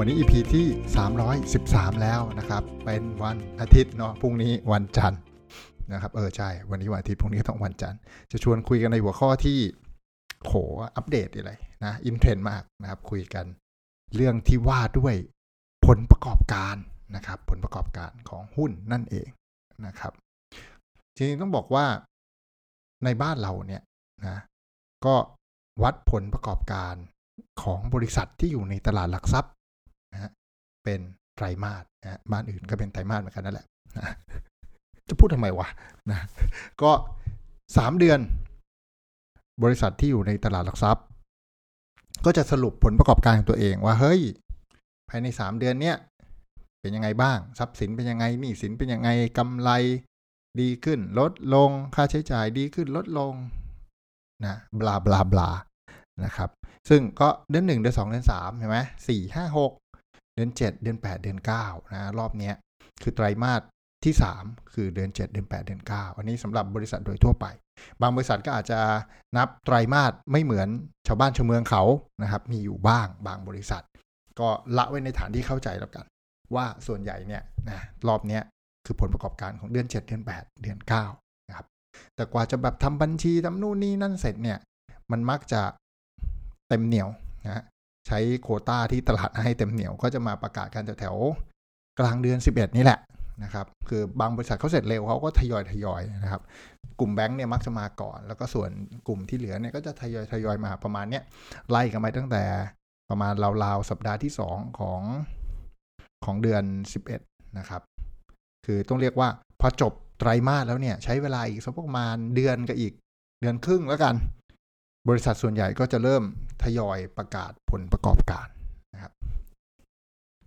วันนี้ EP ที่ 313 แล้วนะครับ เป็นวันอาทิตย์เนาะพรุ่งนี้วันจันทร์นะครับ เออใช่ วันนี้วันอาทิตย์พรุ่งนี้ต้องวันจันทร์จะชวนคุยกันในหัวข้อที่โหอัปเดตอะไรนะอินเทรนด์มากนะครับ คุยกันเรื่องที่ว่าด้วยผลประกอบการนะครับ ผลประกอบการของหุ้นนั่นเองนะครับจริงๆต้องบอกว่าในบ้านเราเนี่ยนะก็วัดผลประกอบการของบริษัทที่อยู่ในตลาดหลักทรัพย์ นะฮะเป็นไตรมาสนะบ้านอื่นก็เป็นไตรมาสเหมือนกันนั่นแหละนะจะพูดทำไมวะนะก็สามเดือน บริษัทที่อยู่ในตลาดหลักทรัพย์ ก็จะสรุปผลประกอบการของตัวเองว่าเฮ้ย ภายในสามเดือนเนี้ยเป็นยังไงบ้าง ทรัพย์สินเป็นยังไงหนี้สินเป็นยังไงกำไรดีขึ้น ลดลงค่าใช้จ่ายดีขึ้นลดลงนะบลาบลาบลานะครับ ซึ่งก็เดือนหนึ่งเดือนสองเดือนสามเห็นไหมสี่ห้าหก เดือนเจ็ดเดือนแปดเดือนเก้านะรอบนี้คือไตรมาสที่สามคือเดือนเจ็ดเดือนแปดเดือนเก้าอันนี้สำหรับบริษัทโดยทั่วไป บางบริษัทก็อาจจะนับไตรมาสไม่เหมือนชาวบ้านชาวเมืองเขานะครับมีอยู่บ้างบางบริษัท ก็ละไว้ในฐานที่เข้าใจแล้วกัน ว่าส่วนใหญ่เนี่ยนะรอบนี้คือผลประกอบการของเดือน 7 เดือน 8 เดือน9นะครับแต่กว่าจะแบบทำบัญชีทำนู่นนี่นั่นเสร็จเนี่ยมันมักจะเต็มเหนียวนะ ใช้โคต้าที่ตลาดให้เต็มเหนียวก็จะมาประกาศกันแถวๆกลางเดือน 11 นี่แหละนะครับคือบางบริษัทเขาเสร็จเร็วเขาก็ทยอยทยอยนะครับ กลุ่มแบงค์เนี่ยมักจะมาก่อน แล้วก็ส่วนกลุ่มที่เหลือเนี่ยก็จะทยอยทยอยมาประมาณเนี้ยไล่กันไปตั้งแต่ประมาณราวๆสัปดาห์ที่ 2 ของของเดือน 11 นะครับ คือต้องเรียกว่าพอจบไตรมาสแล้วเนี่ย ใช้เวลาอีกสักประมาณเดือนกับอีกเดือนครึ่งแล้วกัน บริษัทส่วนใหญ่ก็จะเริ่มทยอยประกาศผลประกอบการนะครับ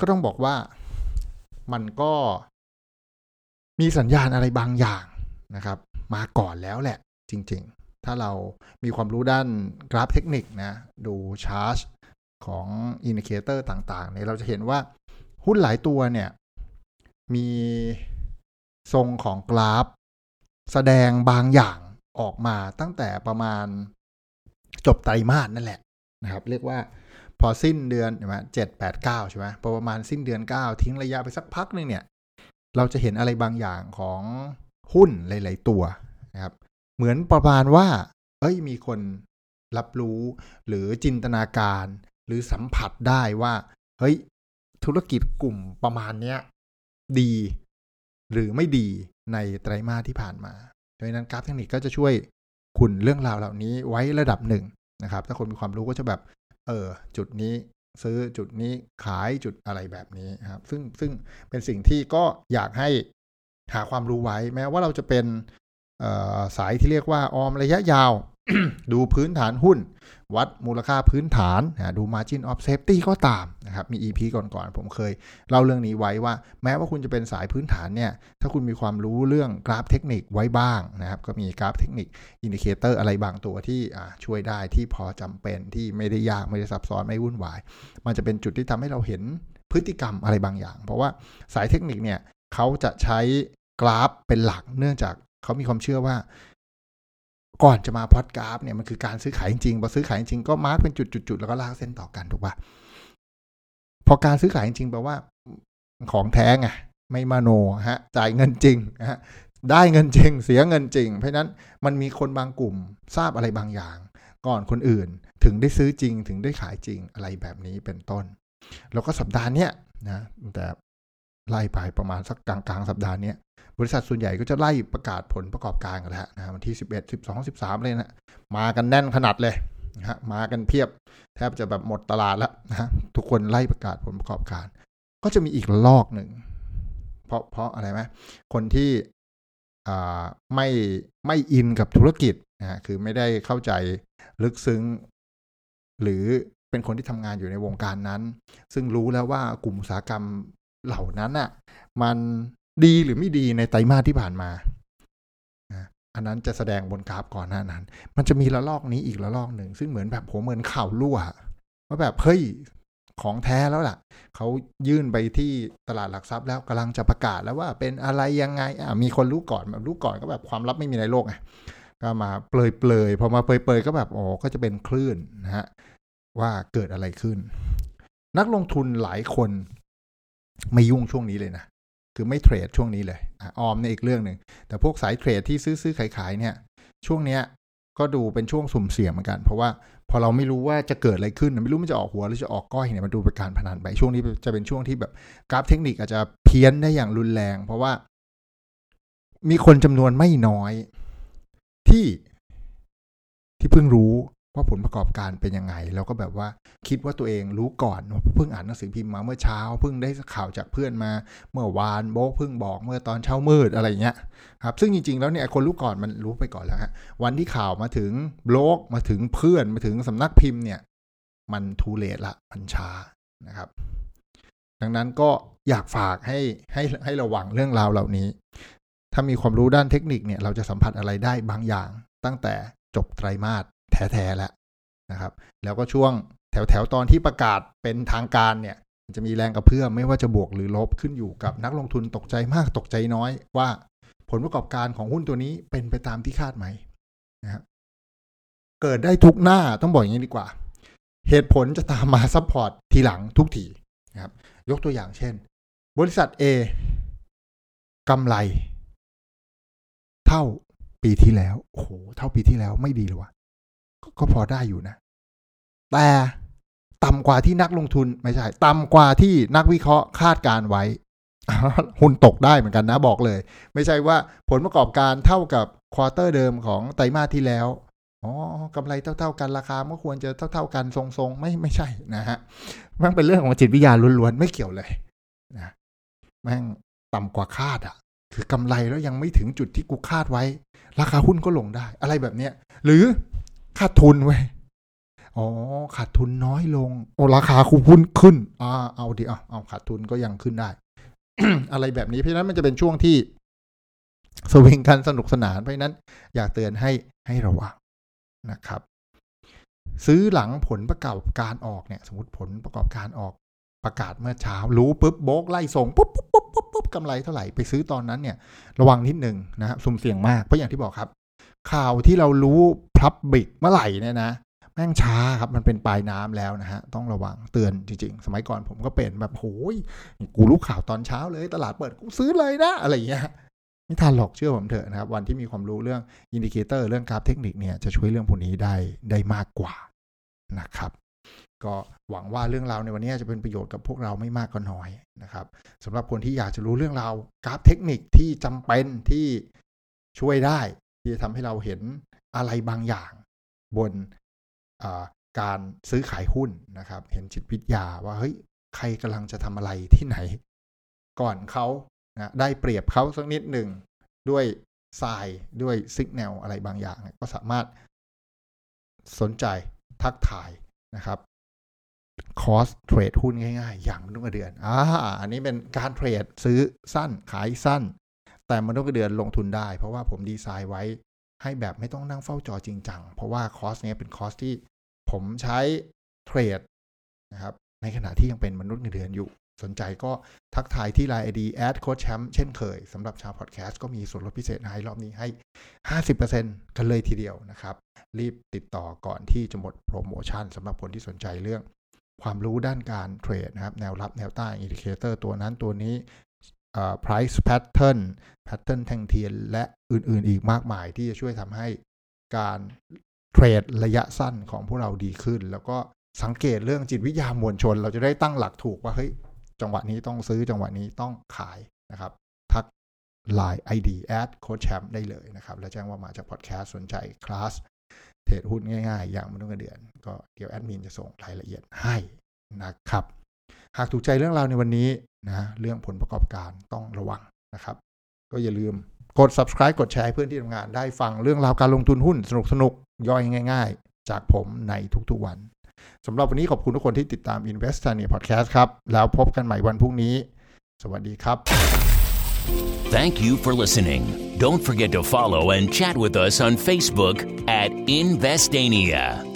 ก็ต้องบอกว่ามันก็มีสัญญาณอะไรบางอย่างนะครับ มาก่อนแล้วแหละจริง ๆ ถ้าเรามีความรู้ด้านกราฟเทคนิคนะ ดูชาร์ตของ indicator ต่างๆเนี่ยเราจะเห็นว่าหุ้นหลายตัวเนี่ย มีทรงของกราฟ แสดงบางอย่างออกมาตั้งแต่ประมาณ จบไตรมาสนั่นแหละนะครับ เรียกว่าพอสิ้นเดือนใช่ไหมเจ็ดแปดเก้าใช่ไหมพอประมาณสิ้นเดือนเก้าทิ้งระยะไปสักพักหนึ่งเนี่ย เราจะเห็นอะไรบางอย่างของหุ้นหลาย ๆ ตัวนะครับ เหมือนประมาณว่า เอ้ยมีคนรับรู้หรือจินตนาการ หรือสัมผัสได้ว่า เฮ้ย ธุรกิจกลุ่มประมาณเนี้ยดี หรือไม่ดีในไตรมาสที่ผ่านมาดังนั้นกราฟเทคนิคก็จะช่วย คุณเรื่องราวเหล่านี้ไว้ระดับหนึ่งนะครับ ถ้าคนมีความรู้ก็จะแบบ เออ จุดนี้ซื้อจุดนี้ขายจุดอะไรแบบนี้ครับ ซึ่งซึ่งเป็นสิ่งที่ก็อยากให้หาความรู้ไว้ แม้ว่าเราจะเป็นสายที่เรียกว่าออมระยะยาว ดูพื้นฐานหุ้น วัดมูลค่าพื้นฐานดู margin of safety ก็ตามนะครับมี EP ก่อนๆ ผมเคยเล่าเรื่องนี้ไว้ว่า แม้ว่าคุณจะเป็นสายพื้นฐานเนี่ย ถ้าคุณมีความรู้เรื่องกราฟเทคนิคไว้บ้างนะครับ ก็มีกราฟเทคนิค indicator อะไรบางตัวที่ช่วยได้ที่พอจำเป็นที่ไม่ได้ยากไม่ได้ซับซ้อนไม่วุ่นวาย มันจะเป็นจุดที่ทำให้เราเห็นพฤติกรรมอะไรบางอย่าง เพราะว่าสายเทคนิคเนี่ยเขาจะใช้กราฟเป็นหลักเนื่องจากเขามีความเชื่อว่า ก่อนจะมาพอดกราฟเนี่ยมันคือการซื้อขายจริงพอซื้อขายจริงก็ mark เป็นจุดๆแล้วก็ลากเส้นต่อกันถูกปะพอการซื้อขายจริงแปลว่าของแท้ไงไม่มโนฮะจ่ายเงินจริงฮะได้เงินจริง เสียเงินจริง เพราะนั้นมันมีคนบางกลุ่มทราบอะไรบางอย่าง ก่อนคนอื่นถึงได้ซื้อจริงถึงได้ขายจริงอะไรแบบนี้เป็นต้น แล้วก็สัปดาห์เนี้ยนะแต่ ไล่ไปประมาณสักกลางๆสัปดาห์นี้บริษัทส่วนใหญ่ก็จะไล่ประกาศผลประกอบการกันแล้วนะวันที่ 11 12 13 เลยนะมากันแน่นขนาดเลยนะฮะมากันเพียบ แทบจะแบบหมดตลาดแล้วนะทุกคนไล่ประกาศผลประกอบการ ก็จะมีอีกลอกหนึ่งเพราะเพราะอะไรไหมคนที่ไม่ไม่อินกับธุรกิจนะคือไม่ได้เข้าใจลึกซึ้ง หรือเป็นคนที่ทำงานอยู่ในวงการนั้น ซึ่งรู้แล้วว่ากลุ่มอุตสาหกรรม เหล่านั้นอะมันดีหรือไม่ดีในไตรมาสที่ผ่านมา อันนั้นจะแสดงบนกราฟก่อนหน้านั้น มันจะมีระลอกนี้อีกระลอกหนึ่ง ซึ่งเหมือนแบบผมเหมือนข่าวรั่วว่าแบบเฮ้ยของแท้แล้วล่ะ เขายื่นไปที่ตลาดหลักทรัพย์แล้วกำลังจะประกาศแล้วว่าเป็นอะไรยังไง อะมีคนรู้ก่อนแบบรู้ก่อนก็แบบความลับไม่มีในโลกไงก็มาเปลยเปลยพอมาเปลยเปลยก็แบบอ๋อก็จะเป็นคลื่นนะฮะว่าเกิดอะไรขึ้น นักลงทุนหลายคน ไม่ยุ่งช่วงนี้เลยนะ คือไม่เทรดช่วงนี้เลยออมในอีกเรื่องหนึ่ง แต่พวกสายเทรดที่ซื้อซื้อขายขายเนี่ย ช่วงเนี้ยก็ดูเป็นช่วงสุ่มเสี่ยงเหมือนกัน เพราะว่าพอเราไม่รู้ว่าจะเกิดอะไรขึ้น ไม่รู้มันจะออกหัวหรือจะออกก้อยเนี่ยมันดูเป็นการพนันไป ช่วงนี้จะเป็นช่วงที่แบบกราฟเทคนิคอาจจะเพี้ยนได้อย่างรุนแรง เพราะว่า มีคนจำนวนไม่น้อยที่ที่เพิ่งรู้ ว่าผลประกอบการเป็นยังไงแล้วก็แบบว่าคิดว่าตัวเองรู้ก่อนเพิ่งอ่านหนังสือพิมพ์มาเมื่อเช้า เพิ่งได้ข่าวจากเพื่อนมา เมื่อวานโบกเพิ่งบอกเมื่อตอนเช้ามืดอะไรเงี้ยครับซึ่งจริงๆแล้วเนี่ยคนรู้ก่อนมันรู้ไปก่อนแล้วฮะวันที่ข่าวมาถึงบล็อกมาถึงเพื่อนมาถึงสำนักพิมพ์เนี่ย มันทูเลตละมันช้านะครับ ดังนั้นก็อยากฝากให้ให้ให้ระวังเรื่องราวเหล่านี้ ถ้ามีความรู้ด้านเทคนิคเนี่ยเราจะสัมผัสอะไรได้บางอย่างตั้งแต่จบไตรมาส แท้ๆแล้วนะครับ แล้วก็ช่วงแถวๆตอนที่ประกาศเป็นทางการเนี่ยจะมีแรงกระเพื่อมไม่ว่าจะบวกหรือลบขึ้นอยู่กับนักลงทุนตกใจมากตกใจน้อยว่าผลประกอบการของหุ้นตัวนี้เป็นไปตามที่คาดไหมนะครับเกิดได้ทุกหน้าต้องบอกอย่างนี้ดีกว่า เหตุผลจะตามมา support ทีหลังทุกทีนะครับ ยกตัวอย่างเช่น บริษัท A กำไร เท่าปีที่แล้วโอ้โหเท่าปีที่แล้วไม่ดีเลยวะ ก็พอได้อยู่นะ แต่ต่ำกว่าที่นักลงทุนไม่ใช่ ต่ำกว่าที่นักวิเคราะห์คาดการณ์ไว้ หุ้นตกได้เหมือนกันนะบอกเลย ไม่ใช่ว่าผลประกอบการเท่ากับควอเตอร์เดิมของไตรมาสที่แล้วอ๋อกำไรเท่า ๆกันราคาเมื่อควรจะเท่า ๆกันทรงๆ ไม่ไม่ใช่นะฮะมันเป็นเรื่องของจิตวิทยาล้วนๆไม่เกี่ยวเลยนะแม่งต่ำกว่าคาดอะ่ะ คือกำไรแล้วยังไม่ถึงจุดที่กูคาดไว้ ราคาหุ้นก็ลงได้ อะไรแบบเนี้ยหรือ ขาดทุนเว้ยอ๋อขาดทุนน้อยลงโอ้ราคาคูหุ้นขึ้นอ่าเอาดิเอาเอาขาดทุนก็ยังขึ้นได้ อะไรแบบนี้เพราะนั้นมันจะเป็นช่วงที่สวิงกันสนุกสนานเพราะฉะนั้น อยากเตือนให้ให้ระวังนะครับ ซื้อหลังผลประกอบการออกเนี่ย สมมติผลประกอบการออกประกาศเมื่อเช้า รู้ปุ๊บโบกไล่ส่งปุ๊บปุ๊บปุ๊บปุ๊บปุ๊บกำไรเท่าไหร่ไปซื้อตอนนั้นเนี่ย ระวังนิดหนึ่งนะครับสุ่มเสี่ยงมากเพราะอย่างที่บอกครับ ข่าวที่เรารู้พับบิกเมื่อไหร่เนี่ยนะแม่งช้าครับมันเป็นปลายน้ำแล้วนะฮะ ต้องระวังเตือนจริงๆ สมัยก่อนผมก็เป็นแบบโอ้ยกูรู้ข่าวตอนเช้าเลย ตลาดเปิดกูซื้อเลยนะ อะไรอย่างเงี้ยไม่ทันหรอกเชื่อผมเถอะนะครับ วันที่มีความรู้เรื่อง indicator เรื่องกราฟเทคนิคเนี่ยจะช่วยเรื่องพวกนี้ได้ได้มากกว่านะครับ ก็หวังว่าเรื่องราวในวันนี้จะเป็นประโยชน์กับพวกเราไม่มากก็น้อยนะครับสำหรับคนที่อยากจะรู้เรื่องราวกราฟเทคนิคที่จำเป็นที่ช่วยได้ ที่จะทำให้เราเห็นอะไรบางอย่างบนการซื้อขายหุ้นนะครับ เห็นจิตวิทยาว่าเฮ้ยใครกำลังจะทำอะไรที่ไหน ก่อนเขานะได้เปรียบเขาสักนิดหนึ่งด้วยทรายด้วยซิกแนลอะไรบางอย่าง ก็สามารถสนใจทักทายนะครับคอสเทรดหุ้นง่าย ๆ อย่างมนุษย์เดือนอ่าอันนี้เป็นการเทรดซื้อสั้นขายสั้น แต่มนุษย์เดือนลงทุนได้ เพราะว่าผมดีไซน์ไว้ให้แบบไม่ต้องนั่งเฝ้าจอจริงจัง เพราะว่าคอร์สเนี้ยเป็นคอร์สที่ผมใช้เทรดนะครับในขณะที่ยังเป็นมนุษย์เงินเดือนอยู่ สนใจก็ทักทายที่ Line ID add โค้ชแชมป์เช่นเคยสำหรับชาวพอดแคสต์ก็มีส่วนลดพิเศษให้รอบนี้ให้ 50%กันเลยทีเดียวนะครับ รีบติดต่อก่อนที่จะหมดโปรโมชั่นสำหรับคนที่สนใจเรื่องความรู้ด้านการเทรดนะครับ แนวรับแนวต้าน indicator ตัวนั้นตัวนี้ price pattern pattern แท่งเทียน และอื่นๆ อีกมากมายที่จะช่วยทำให้การเทรดระยะสั้นของพวกเราดีขึ้น แล้วก็สังเกตเรื่องจิตวิทยามวลชน เราจะได้ตั้งหลักถูกว่าเฮ้ยจังหวะนี้ต้องซื้อจังหวะนี้ต้องขายนะครับ ทัก Line ID add โค้ชแชมป์ได้เลยนะครับแล้วแจ้งว่ามาจากพอดแคสต์สนใจคลาสเทรดหุ้นง่ายๆ อย่างมนุษย์เดือน ก็เดี๋ยวแอดมินจะส่งรายละเอียดให้นะครับ หากถูกใจเรื่องราวในวันนี้นะเรื่องผลประกอบการต้องระวังนะครับ ก็อย่าลืมกด subscribe กดแชร์เพื่อนที่ทำงานได้ฟังเรื่องราวการลงทุนหุ้นสนุกๆย่อยง่าย ๆ จากผมในทุกๆวันสำหรับวันนี้ขอบคุณทุกคนที่ติดตาม Invest เนีย Podcast ครับ แล้วพบกันใหม่วันพรุ่งนี้ สวัสดีครับ Thank you for listening. Don't forget to follow and chat with us on Facebook at Investania.